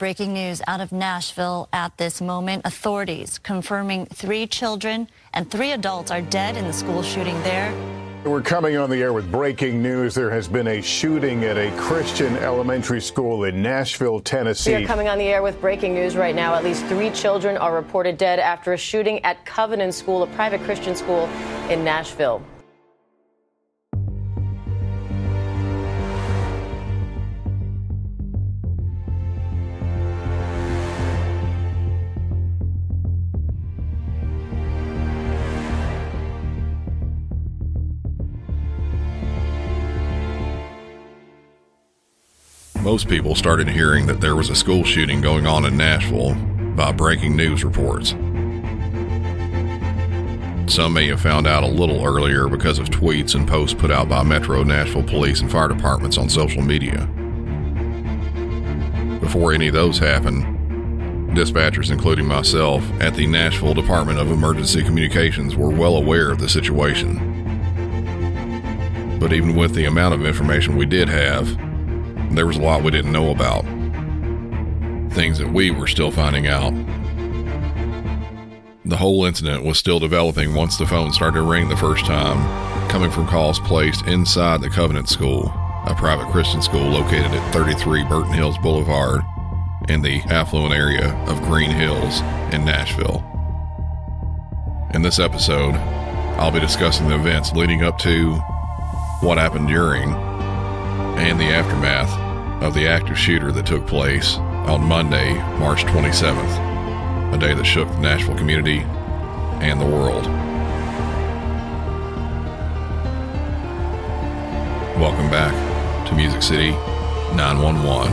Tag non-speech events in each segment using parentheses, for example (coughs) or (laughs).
Breaking news out of Nashville at this moment. Authorities confirming three children and three adults are dead in the school shooting there. We're coming on the air with breaking news. There has been a shooting at a Christian elementary school in Nashville, Tennessee. We are coming on the air with breaking news right now. At least three children are reported dead after a shooting at Covenant School, a private Christian school in Nashville. Most people started hearing that there was a school shooting going on in Nashville by breaking news reports. Some may have found out a little earlier because of tweets and posts put out by Metro Nashville police and fire departments on social media. Before any of those happened, dispatchers, including myself, at the Nashville Department of Emergency Communications were well aware of the situation. But even with the amount of information we did have, there was a lot we didn't know about. Things that we were still finding out. The whole incident was still developing once the phone started to ring the first time, coming from calls placed inside the Covenant School, a private Christian school located at 33 Burton Hills Boulevard in the affluent area of Green Hills in Nashville. In this episode, I'll be discussing the events leading up to, what happened during, and the aftermath of the active shooter that took place on Monday, March 27th, a day that shook the Nashville community and the world. Welcome back to Music City 911.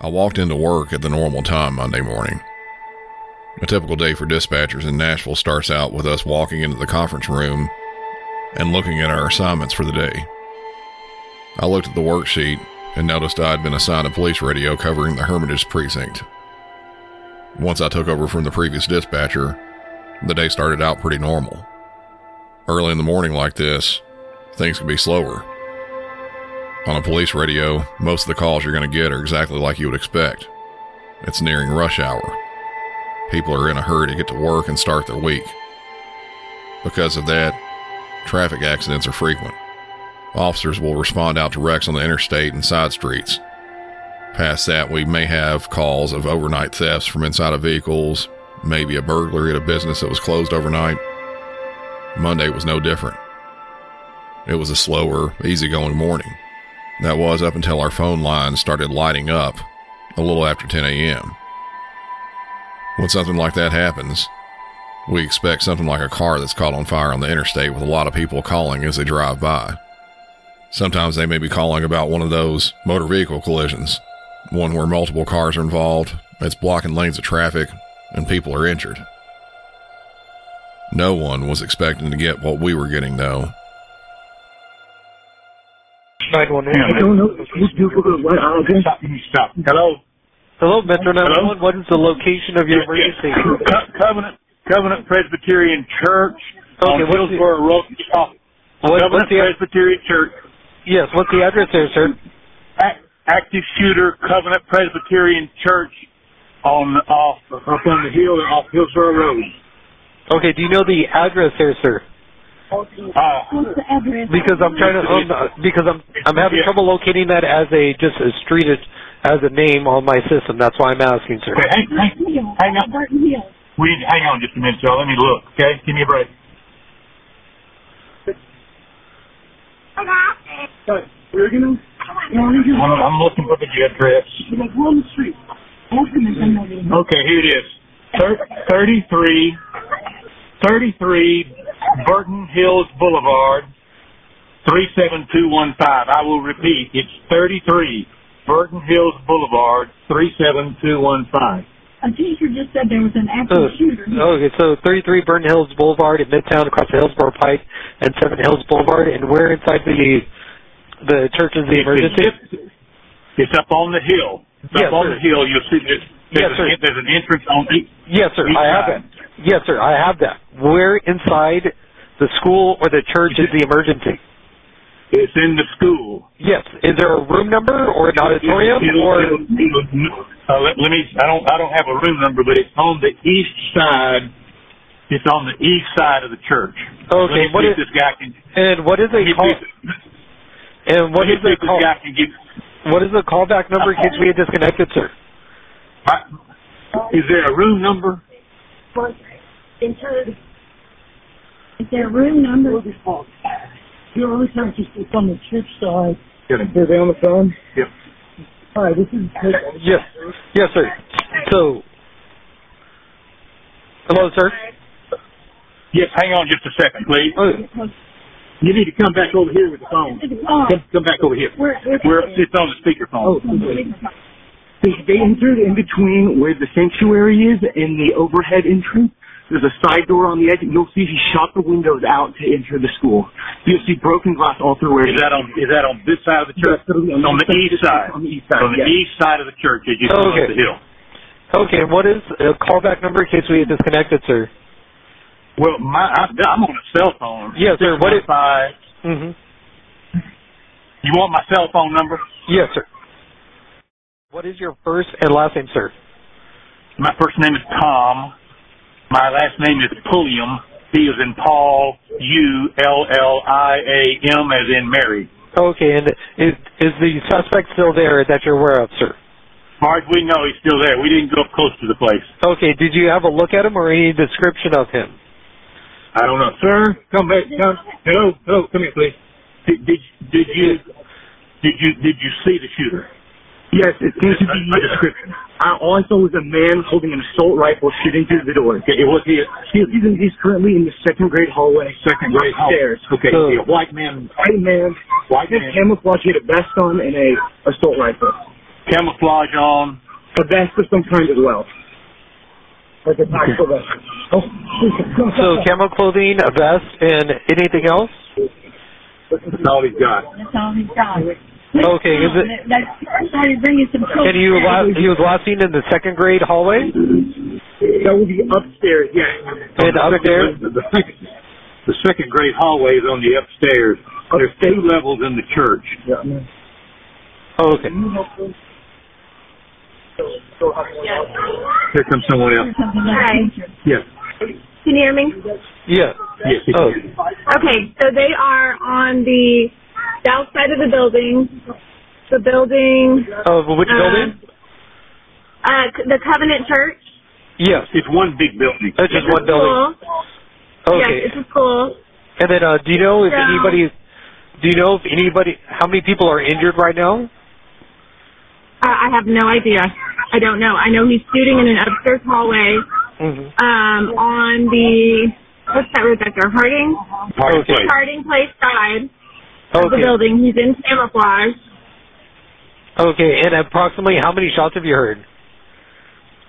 I walked into work at the normal time Monday morning. A typical day for dispatchers in Nashville starts out with us walking into the conference room and looking at our assignments for the day. I looked at the worksheet and noticed I had been assigned a police radio covering the Hermitage precinct. Once I took over from the previous dispatcher, the day started out pretty normal. Early in the morning, like this, things can be slower. On a police radio, most of the calls you're going to get are exactly like you would expect. It's nearing rush hour. People are in a hurry to get to work and start their week. Because of that, traffic accidents are frequent. Officers will respond out to wrecks on the interstate and side streets. Past that, we may have calls of overnight thefts from inside of vehicles, maybe a burglary at a business that was closed overnight. Monday was no different. It was a slower, easygoing morning. That was up until our phone lines started lighting up a little after 10 a.m. When something like that happens, we expect something like a car that's caught on fire on the interstate with a lot of people calling as they drive by. Sometimes they may be calling about one of those motor vehicle collisions, one where multiple cars are involved, it's blocking lanes of traffic, and people are injured. No one was expecting to get what we were getting, though. 911. I don't know. Stop. Hello. Hello, Metro 911. What is the location of your emergency? Co- (coughs) Covenant Covenant Presbyterian Church Okay, on Hillsboro Road. What- Covenant what's the- Presbyterian Church. Yes, what's the address there, sir? Active shooter Covenant Presbyterian Church on off up on the hill off Hillsboro Road. Okay, do you know the address there, sir? Uh, Because I'm trying to, um, because I'm, I'm having Yeah. trouble locating that as a, just a street, as- as a name on my system. That's why I'm asking, sir. Okay, hang, hang, hang on. We need, hang on just a minute, y'all. Let me look. Okay, give me a break. I'm, I'm looking for the address. Okay, here it is. Thir- 33, 33 Burton Hills Boulevard, 37215. I will repeat, it's 33 Burton Hills Boulevard, 37215. A teacher just said there was an So, active oh. shooter. okay, so 33 Burton Hills Boulevard in Midtown across the Hillsboro Pike and 7 Hills Boulevard, and where inside the the church is the emergency? It's, it's up on the hill. It's Yes, up on sir. the hill. You'll see there's, Yes, there's, sir. a, there's an entrance on each. Yes, sir. each I have side. that. Yes, sir. I have that. Where inside the school or the church is the emergency? It's in the school. Yes. Is there a room number or an auditorium It'll- or? it'll- it'll- uh, let, let me. I don't. I don't have a room number, but it's on the east side. It's on the east side of the church. Let Okay. me What see is this guy can. and what is a call? see And what let me the this call? guy can get. What is the callback number in case we get disconnected, sir? Is there a room number? Is there a room number? You always have to speak on the chip side. Are they on the phone? Yep. Hi, this is. Yes. Yes, sir. So. Hello, sir. Yes. Hang on just a second, please. Oh, You need to come back over here with the phone. Oh, Come, come back over here. we're, we're, We're, it's on the speakerphone. They, they entered in between where the sanctuary is and the overhead entrance. There's a side door on the edge. You'll see he shot the windows out to enter the school. You'll see broken glass all through where Is that on? Is that on this side of the church? Yes, it'll on on the the east side. On the east side, On the yes. east side of the church as you come Okay. up the hill. Okay. And what is a callback number in case we get disconnected, sir? Well, my I, I'm on a cell phone. Yes, sir. What is- Five. Mm-hmm. You want my cell phone number? Yes, sir. What is your first and last name, sir? My first name is Tom. My last name is Pulliam. P is in Paul. U L L I A M as in Mary. Okay, and is is the suspect still there that you're aware of, sir? Mark, we know, he's still there. We didn't go up close to the place. Okay, did you have a look at him or any description of him? I don't know, sir. Come back. Come. Hello. Hello. Come here, please. Did, did did you did you did you see the shooter? Yes, it seems to be A (laughs) description. I all I saw was a man holding an assault rifle shooting through the door. Okay, was he? A, He, he's, in, he's currently in the second grade hallway. Second grade upstairs. Okay, So- is he a white man? White man, White man. camouflage, he had a vest on and a assault rifle. Camouflage on. A vest of some kind as well. Like a tactical vest. Oh, So camo clothing, a vest, and anything else? That's all he's got. That's all he's got. Okay, is it- That- That's, I'm sorry to bring you some children. And you last, he was last seen in the second grade hallway that would be upstairs, yes. and upstairs. The, the, second, the second grade hallway is on the upstairs. There's two levels in the church. Yeah. Okay. Here comes someone else. Hi. that. Yes. Can you hear me? Yeah. Yes. Oh. Okay, so they are on the south side of the building. The building, Of which Uh, building? uh, the Covenant Church. Yes. It's one big building. That's just It's a one building. school. Okay. Yes, it's a school. And then, uh, do you know if So- anybody, do you know if anybody, how many people are injured right now? Uh, I have no idea. I don't know. I know he's shooting in an upstairs hallway. Mm-hmm. Um, on the what's that road back there? Harding. Parking Okay. place. Harding Place side of the building. He's in camouflage. Okay. And approximately how many shots have you heard?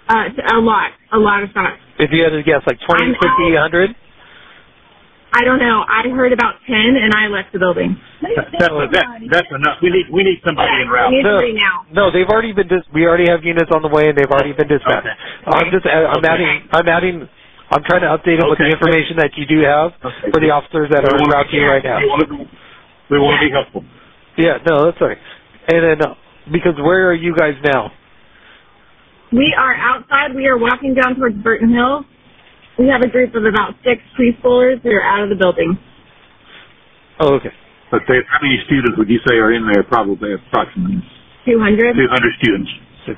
Uh, a lot, a lot of shots. If you had to guess, like 20, I'm- 50, 100? I don't know. I heard about ten, and I left the building. That's, that's, that's enough. We need we need somebody en We route. need No. three now. No, they've already been. Dis- we already have units on the way, and they've already been dispatched. Okay. I'm just. I'm Okay. adding. I'm adding. I'm trying to update them with the Okay. information that you do have Okay. for the officers that are en route to you right now. We want to, we want to be helpful. Yeah, no, that's right. And then, uh, because where are you guys now? We are outside. We are walking down towards Burton Hill. We have a group of about six preschoolers that are out of the building. Oh, okay. But there, how many students would you say are in there? Probably approximately 200. 200 students. Six.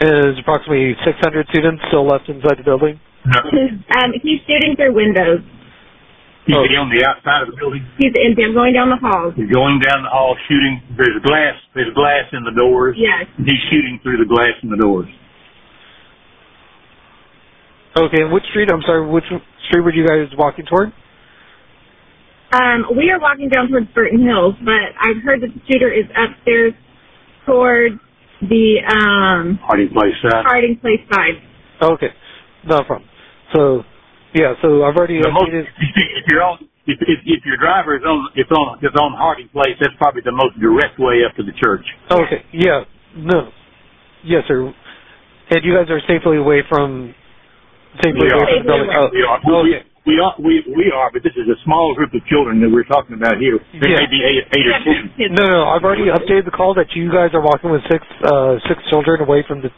And there's approximately 600 students still left inside the building. No. Um, he's shooting through windows. He's Oh. on the outside of the building. He's in, they're going down the hall. He's going down the hall shooting. There's glass. There's glass in the doors. Yes. He's shooting through the glass in the doors. Okay, and which street? I'm sorry, which street were you guys walking toward? Um, we are walking down towards Burton Hills, but I've heard that the shooter is upstairs towards the um, Harding Place side. Harding Place side. Okay, no problem. So, yeah, so I've already The most, updated. (laughs) if you're on, if, if, if your driver is on, is on, is on Harding Place, that's probably the most direct way up to the church. Okay, yeah, no, yes, sir. And you guys are safely away from safely We away are. from the building. Oh, We are. okay. We, we are. We, we are. But this is a small group of children that we're talking about here. There Yeah. may be eight, eight or ten. No, no, I've already updated the call that you guys are walking with six uh six children away from the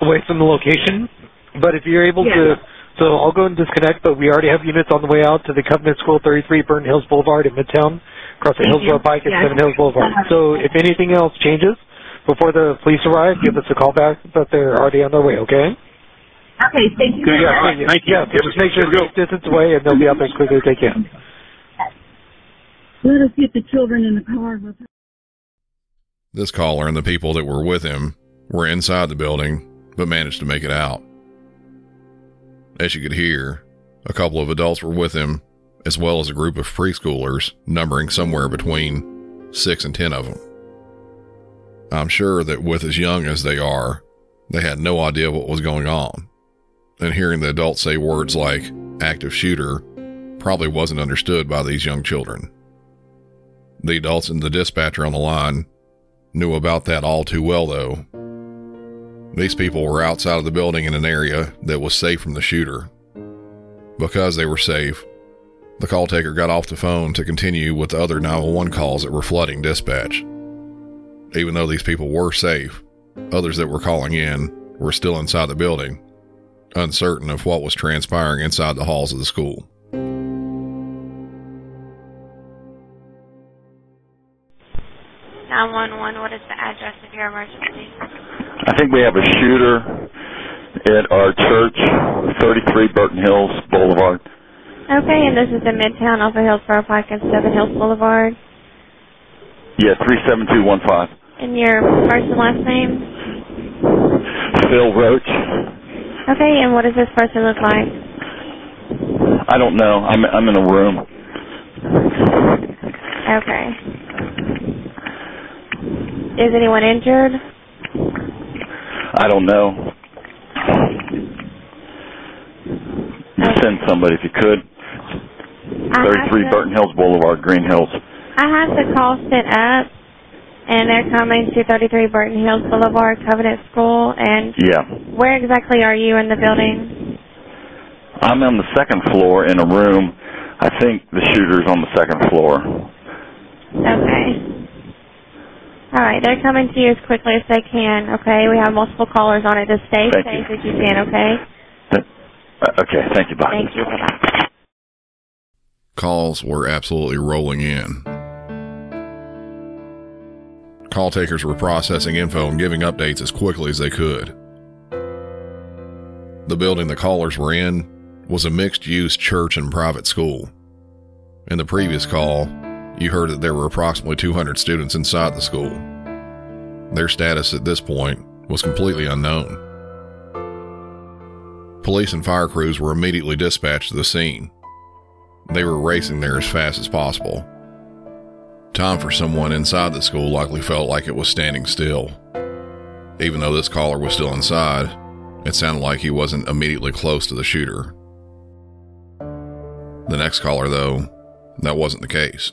away from the location. But if you're able to so I'll go and disconnect, but we already have units on the way out to the Covenant School 33 Burton Hills Boulevard in Midtown, across the Thank Hillsboro you. Pike and Yes. Seven Hills Boulevard. Uh-huh. So if anything else changes before the police arrive, give us a call back, but they're already on their way, okay? Okay, thank you. Okay, very all much. right. Thank you. Yeah, so just make sure to keep distance away and they'll be out there as quickly as they can. Let us get the children in the car with This caller and the people that were with him were inside the building, but managed to make it out. As you could hear, a couple of adults were with him, as well as a group of preschoolers, numbering somewhere between six and ten of them. I'm sure that with as young as they are, they had no idea what was going on. And hearing the adults say words like active shooter probably wasn't understood by these young children. The adults and the dispatcher on the line knew about that all too well, though. These people were outside of the building in an area that was safe from the shooter. Because they were safe, the call taker got off the phone to continue with the other 911 calls that were flooding dispatch. Even though these people were safe, others that were calling in were still inside the building, uncertain of what was transpiring inside the halls of the school. Nine one one. What is the address of your emergency? I think we have a shooter at our church, 33 Burton Hills Boulevard. Okay, and this is in Midtown of Hillsboro Pike and Seven Hills Boulevard. Yeah, 37215. And your first and last name? Phil Roach. Okay, and what does this person look like? I don't know. I'm I'm in a room. Okay. Is anyone injured? I don't know. Send somebody if you could. 33 to- Burton Hills Boulevard, Green Hills. I have the call set up, and they're coming to 33 Burton Hills Boulevard, Covenant School. And Yeah. where exactly are you in the building? I'm on the second floor in a room. I think the shooter's on the second floor. Okay. All right, they're coming to you as quickly as they can. Okay, we have multiple callers on it. Just stay Thank safe you. as you can. Okay. Uh, okay, thank you. Bye. Thank you. Bye. Calls were absolutely rolling in. Call takers were processing info and giving updates as quickly as they could. The building the callers were in was a mixed use church and private school. In the previous call, you heard that there were approximately 200 students inside the school. Their status at this point was completely unknown. Police and fire crews were immediately dispatched to the scene. They were racing there as fast as possible. Time for someone inside the school likely felt like it was standing still. Even though this caller was still inside, it sounded like he wasn't immediately close to the shooter. The next caller, though, that wasn't the case.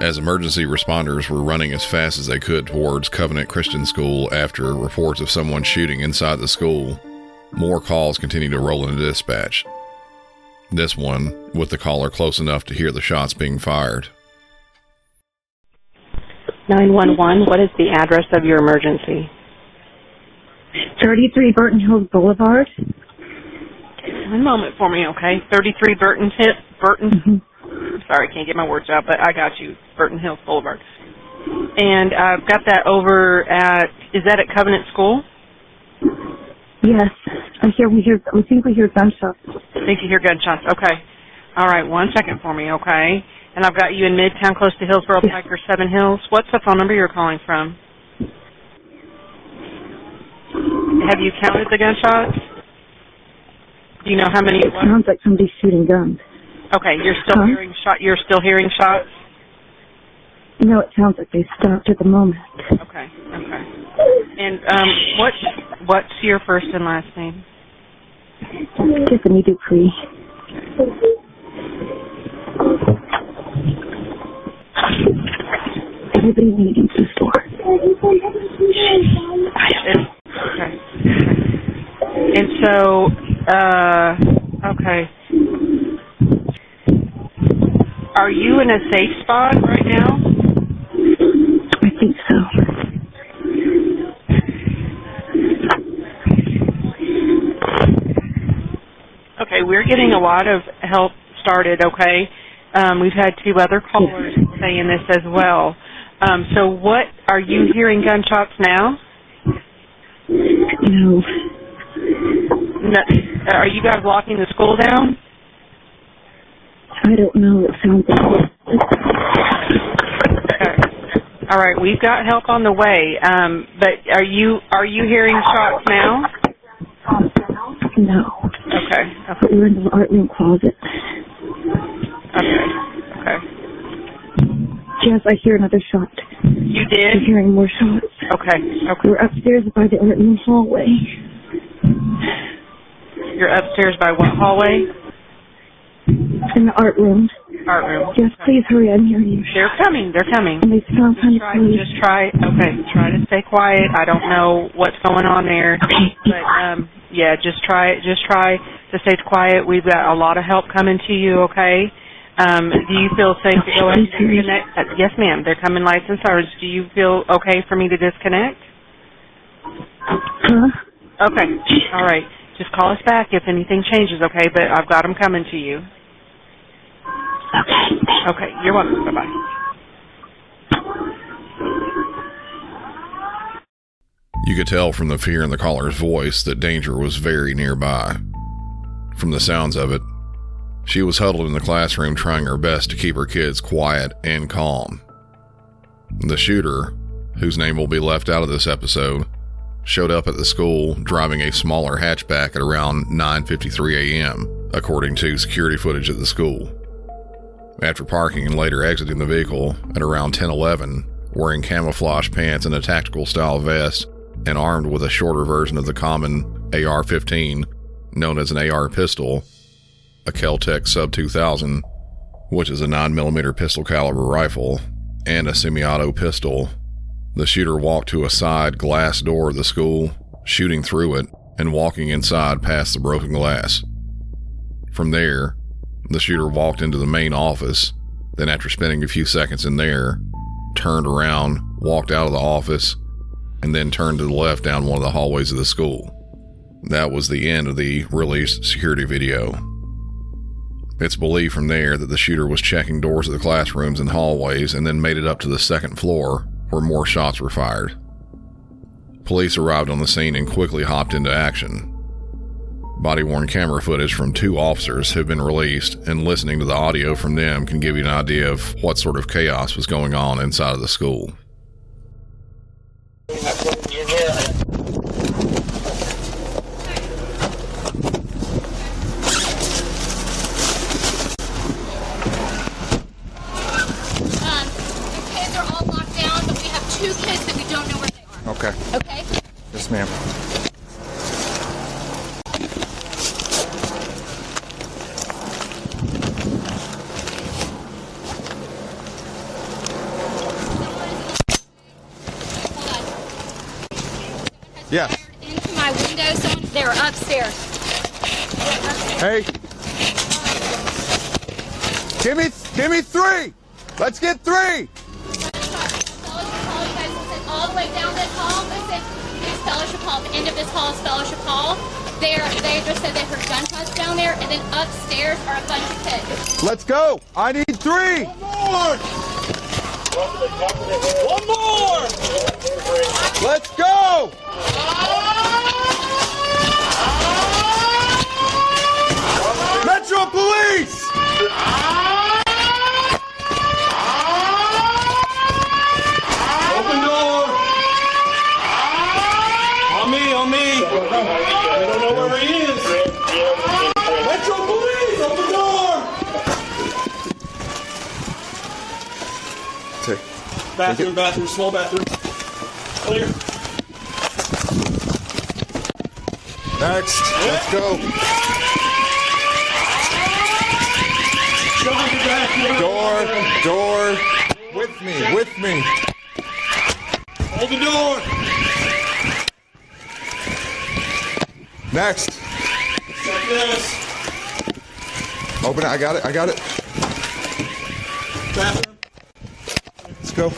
As emergency responders were running as fast as they could towards Covenant Christian School after reports of someone shooting inside the school, more calls continued to roll into dispatch. This one with the caller close enough to hear the shots being fired. 911. What is the address of your emergency? 33 Burton Hills Boulevard. One moment for me, okay? 33 Burton Hill, Burton. Mm-hmm. Sorry, can't get my words out, but I got you. Burton Hills Boulevard. And I've got that over at. Is that at Covenant School? Yes, I hear we hear. We think we hear gunshots. I think you hear gunshots. Okay. All right, one second for me, okay? And I've got you in Midtown, close to Hillsboro, Yes. Piker, Seven Hills. What's the phone number you're calling from? Have you counted the gunshots? Do you know how many? It sounds like somebody's shooting guns. Okay, you're still Huh? hearing shot. You're still hearing shots. No, it sounds like they stopped at the moment. Okay, okay. And um, what what's your first and last name? Tiffany Dupree. Everybody to the store. And, okay. And so, uh, okay. Are you in a safe spot right now? I think so. Okay, we're getting a lot of help started, okay? Um, we've had two other callers saying this as well. Um, so what, are you hearing gunshots now? No. No, are you guys locking the school down? I don't know. It sounds like. Okay. All right, we've got help on the way. Um, but are you are you hearing shots now? No. Okay. But we're in the art room closet. Okay. Okay. Yes, I hear another shot. You did? I'm hearing more shots. Okay. Okay. We're upstairs by the art room hallway. You're upstairs by what hallway? In the art room. Art room. Yes, please hurry. I'm hearing you. They're coming. They're coming. And they sound kind of Try, just try. Okay. Try to stay quiet. I don't know what's going on there, (coughs) Okay. but um, yeah, just try. Just try to stay quiet. We've got a lot of help coming to you. Okay. Um, do you feel safe to go ahead and disconnect? Uh, yes, ma'am. They're coming lights and sirens. Do you feel okay for me to disconnect? Huh? Okay. All right. Just call us back if anything changes, okay? But I've got them coming to you. Okay. Okay. You're welcome. Bye bye. You could tell from the fear in the caller's voice that danger was very nearby. From the sounds of it, she was huddled in the classroom trying her best to keep her kids quiet and calm. The shooter, whose name will be left out of this episode, showed up at the school driving a smaller hatchback at around 9:53 a.m., according to security footage at the school. After parking and later exiting the vehicle at around 10:11, wearing camouflage pants and a tactical style vest, and armed with a shorter version of the common AR-15, known as an AR pistol, a Kel-Tec Sub 2000, which is a 9mm pistol caliber rifle, and a semi-auto pistol. The shooter walked to a side glass door of the school, shooting through it and walking inside past the broken glass. From there, the shooter walked into the main office, then after spending a few seconds in there, turned around, walked out of the office, and then turned to the left down one of the hallways of the school. That was the end of the released security video. It's believed from there that the shooter was checking doors of the classrooms and hallways and then made it up to the second floor where more shots were fired. Police arrived on the scene and quickly hopped into action. Body worn camera footage from two officers have been released, and listening to the audio from them can give you an idea of what sort of chaos was going on inside of the school. Okay. Okay. Yes, are windows on. They're upstairs. Hey. Give me, give me three. Let's get three. All the way down this hall. Fellowship hall. The end of this hall is fellowship hall. There, they just said they heard gunshots down there, and then upstairs are a bunch of kids. Let's go. I need three. One more. One more. Let's go. Me! We don't know where he is! Metro Police, open the door! Take. Bathroom, bathroom, small bathroom. Clear. Next. Let's go. Door. Door. With me. With me. Hold the door! Next. Open it. I got it. I got it. Let's go.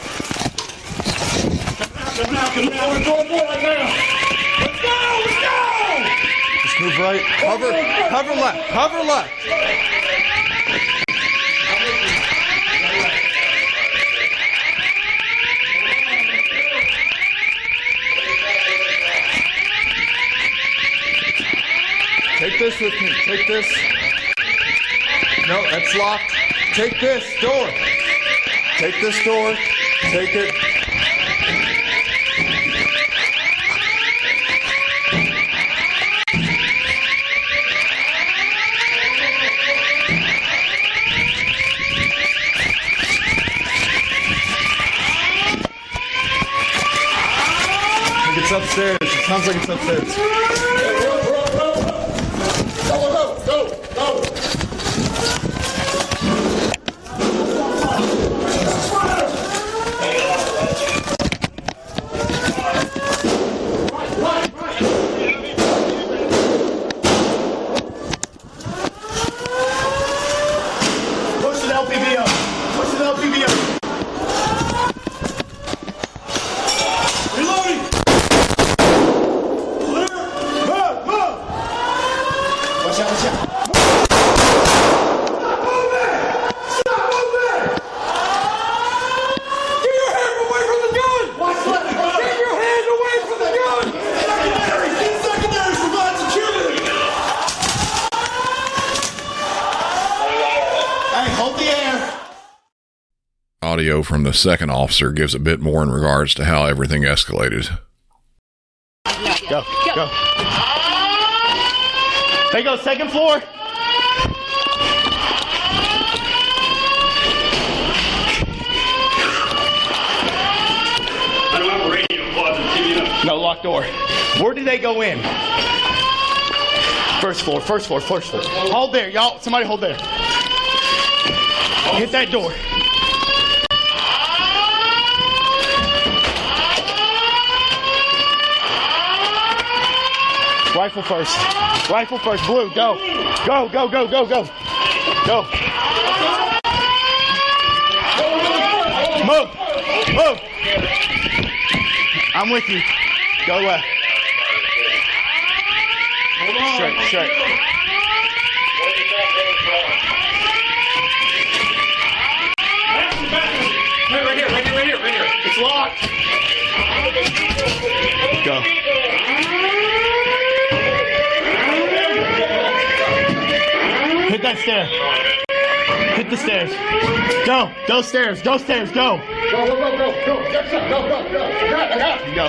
Come now, come now. We're going for right now. Let's go, let's go! Just move right. Hover. Hover left. Hover left. Take this with me. Take this. No, that's locked. Take this door. Take this door. Take it. It's upstairs. It sounds like it's upstairs. Go, go, go, go! Push the LPB up. Push the LPB up. Reloading. Clear. Move, move. Watch out, watch out. Stop moving! Stop moving! Get your hands away from the gun! Watch left, Get your hands away from the gun! Secondary! Get secondary! Provide security! Hey, hold the air! Audio from the second officer gives a bit more in regards to how everything escalated. Go, go. They go second floor. I don't have a radio closet. No locked door. Where did they go in? First floor, first floor, first floor. Hold there, y'all. Somebody hold there. Hit that door. Rifle first. Rifle first. Blue, go. Go, go, go, go, go. Go. Move. Move. I'm with you. Go left. Straight, straight. Right here, right here, right here, right here. It's locked. Go. Hit that stair. Hit the stairs. Go. Go stairs. Go stairs. Go. Go, go, go, go, go. Go, go, go, go. I got, I got. Go.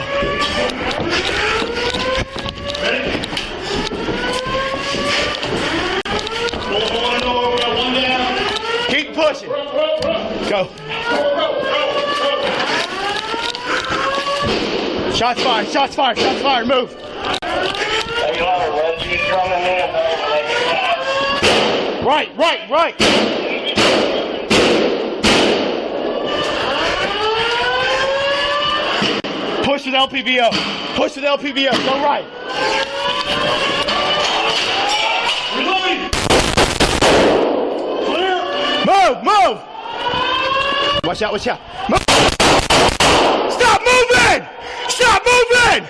Keep pushing. Go. Shots fired. Shots fired. Shots fired. Move. Right, right, right. Push with LPVO. Push with LPVO. Go right. Reloading. Clear. Move, move. Watch out, watch out. Move. Stop moving! Stop moving!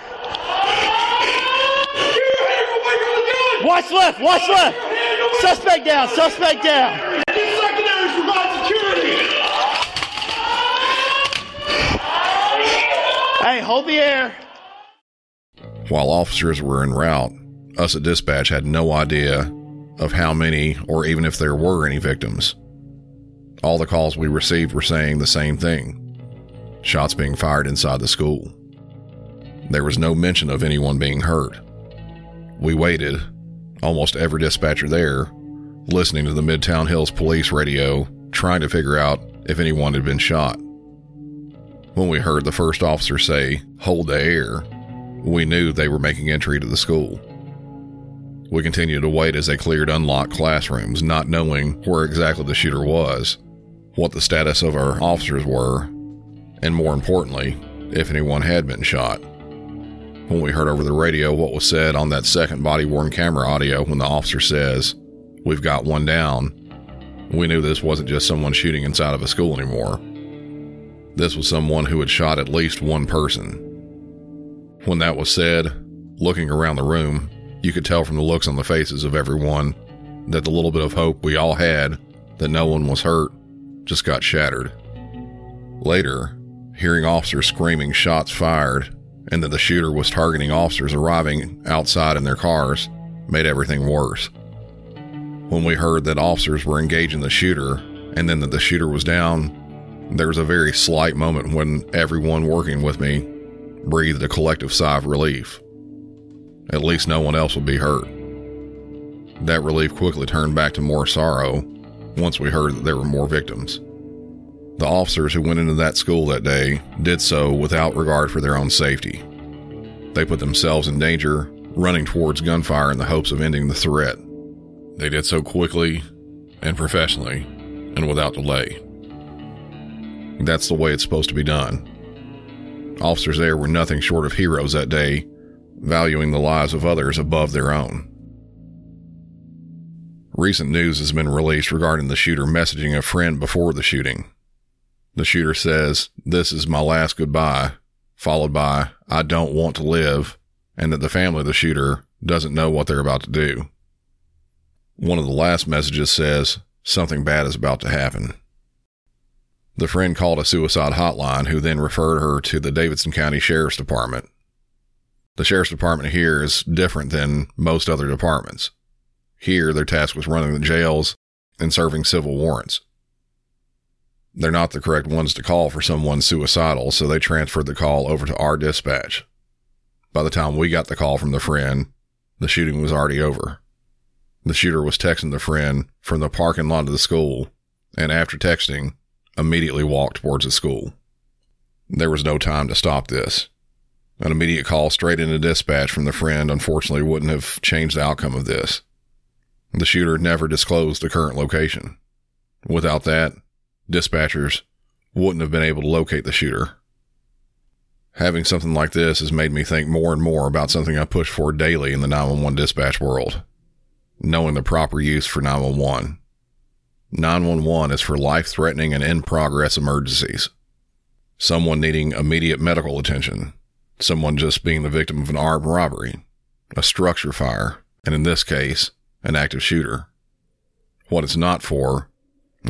Watch left. Watch left. Suspect down. Suspect down. Secondary provides security. Hey, hold the air. While officers were en route, us at dispatch had no idea of how many or even if there were any victims. All the calls we received were saying the same thing shots being fired inside the school. There was no mention of anyone being hurt. We waited, almost every dispatcher there, listening to the Midtown Hills police radio, trying to figure out if anyone had been shot. When we heard the first officer say, Hold the air, we knew they were making entry to the school. We continued to wait as they cleared unlocked classrooms, not knowing where exactly the shooter was, what the status of our officers were, and more importantly, if anyone had been shot. When we heard over the radio what was said on that second body worn camera audio when the officer says, We've got one down, we knew this wasn't just someone shooting inside of a school anymore. This was someone who had shot at least one person. When that was said, looking around the room, you could tell from the looks on the faces of everyone that the little bit of hope we all had that no one was hurt just got shattered. Later, hearing officers screaming shots fired and that the shooter was targeting officers arriving outside in their cars made everything worse. When we heard that officers were engaging the shooter and then that the shooter was down, there was a very slight moment when everyone working with me breathed a collective sigh of relief. At least no one else would be hurt. That relief quickly turned back to more sorrow once we heard that there were more victims. The officers who went into that school that day did so without regard for their own safety. They put themselves in danger, running towards gunfire in the hopes of ending the threat. They did so quickly and professionally and without delay. That's the way it's supposed to be done. Officers there were nothing short of heroes that day, valuing the lives of others above their own. Recent news has been released regarding the shooter messaging a friend before the shooting. The shooter says, This is my last goodbye, followed by, I don't want to live, and that the family of the shooter doesn't know what they're about to do. One of the last messages says, Something bad is about to happen. The friend called a suicide hotline, who then referred her to the Davidson County Sheriff's Department. The Sheriff's Department here is different than most other departments. Here, their task was running the jails and serving civil warrants. They're not the correct ones to call for someone suicidal, so they transferred the call over to our dispatch. By the time we got the call from the friend, the shooting was already over. The shooter was texting the friend from the parking lot of the school, and after texting, immediately walked towards the school. There was no time to stop this. An immediate call straight into dispatch from the friend unfortunately wouldn't have changed the outcome of this. The shooter never disclosed the current location. Without that, dispatchers wouldn't have been able to locate the shooter. Having something like this has made me think more and more about something I push for daily in the 911 dispatch world knowing the proper use for 911. 911 is for life threatening and in progress emergencies. Someone needing immediate medical attention, someone just being the victim of an armed robbery, a structure fire, and in this case, an active shooter. What it's not for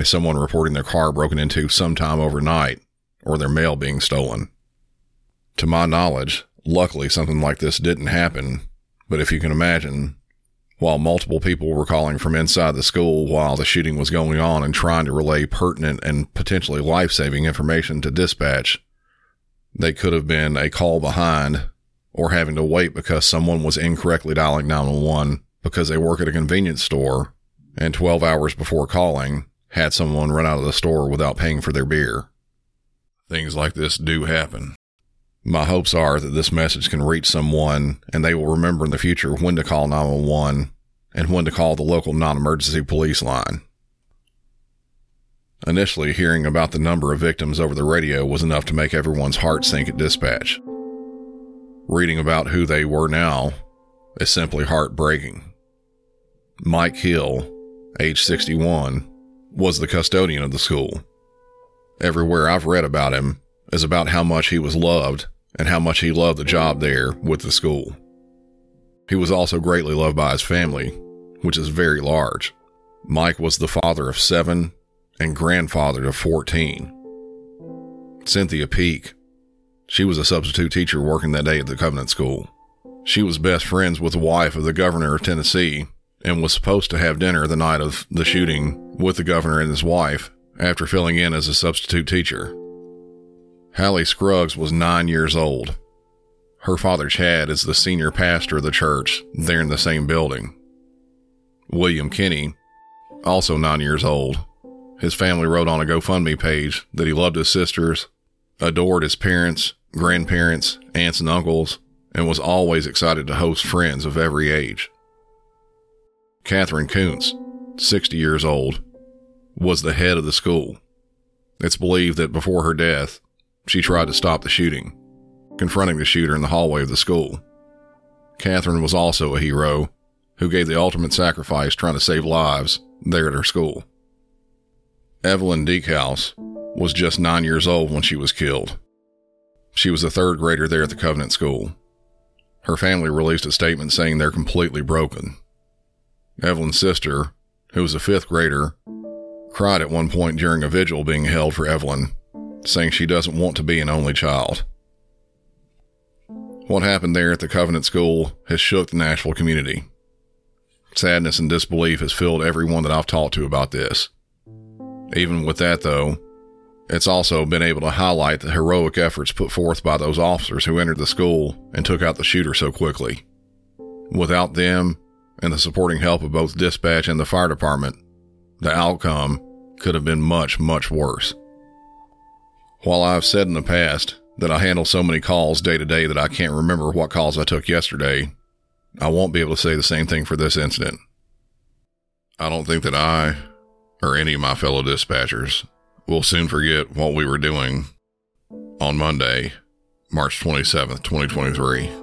someone reporting their car broken into sometime overnight or their mail being stolen. To my knowledge, luckily something like this didn't happen, but if you can imagine, while multiple people were calling from inside the school while the shooting was going on and trying to relay pertinent and potentially life saving information to dispatch. They could have been a call behind or having to wait because someone was incorrectly dialing 911 because they work at a convenience store and 12 hours before calling had someone run out of the store without paying for their beer. Things like this do happen. My hopes are that this message can reach someone and they will remember in the future when to call 911 and when to call the local non emergency police line. Initially, hearing about the number of victims over the radio was enough to make everyone's heart sink at dispatch. Reading about who they were now is simply heartbreaking. Mike Hill, age 61, was the custodian of the school. Everywhere I've read about him is about how much he was loved and how much he loved the job there with the school. He was also greatly loved by his family, which is very large. Mike was the father of seven and grandfather of 14. Cynthia Peak, she was a substitute teacher working that day at the Covenant School. She was best friends with the wife of the governor of Tennessee and was supposed to have dinner the night of the shooting with the governor and his wife after filling in as a substitute teacher. Hallie Scruggs was nine years old. Her father, Chad, is the senior pastor of the church there in the same building. William Kinney, also nine years old, his family wrote on a GoFundMe page that he loved his sisters, adored his parents, grandparents, aunts, and uncles, and was always excited to host friends of every age. Katherine Koonce, 60 years old, was the head of the school. It's believed that before her death, she tried to stop the shooting, confronting the shooter in the hallway of the school. Katherine was also a hero who gave the ultimate sacrifice trying to save lives there at her school. Evelyn Dieckhaus was just nine years old when she was killed. She was a third grader there at the Covenant School. Her family released a statement saying they're completely broken. Evelyn's sister, who was a fifth grader, cried at one point during a vigil being held for Evelyn, saying she doesn't want to be an only child. What happened there at the Covenant School has shook the Nashville community. Sadness and disbelief has filled everyone that I've talked to about this. Even with that, though, it's also been able to highlight the heroic efforts put forth by those officers who entered the school and took out the shooter so quickly. Without them and the supporting help of both dispatch and the fire department, the outcome could have been much, much worse. While I've said in the past that I handle so many calls day to day that I can't remember what calls I took yesterday, I won't be able to say the same thing for this incident. I don't think that I, or any of my fellow dispatchers, will soon forget what we were doing on Monday, March 27th, 2023.